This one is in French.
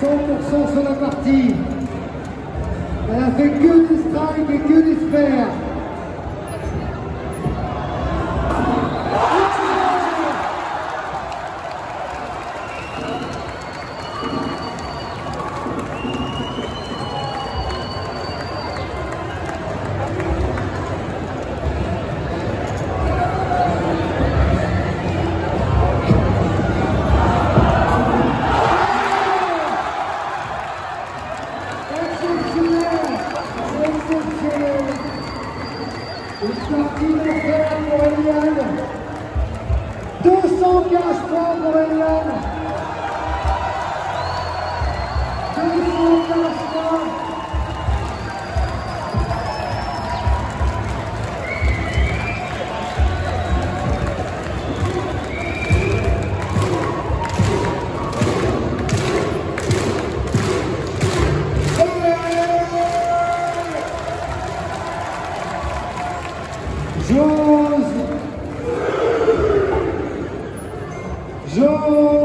100% sur la partie. Elle a fait que des strikes et que des sphères. Sortie d'enfer pour Eliane 215 points pour Eliane Jose. Jose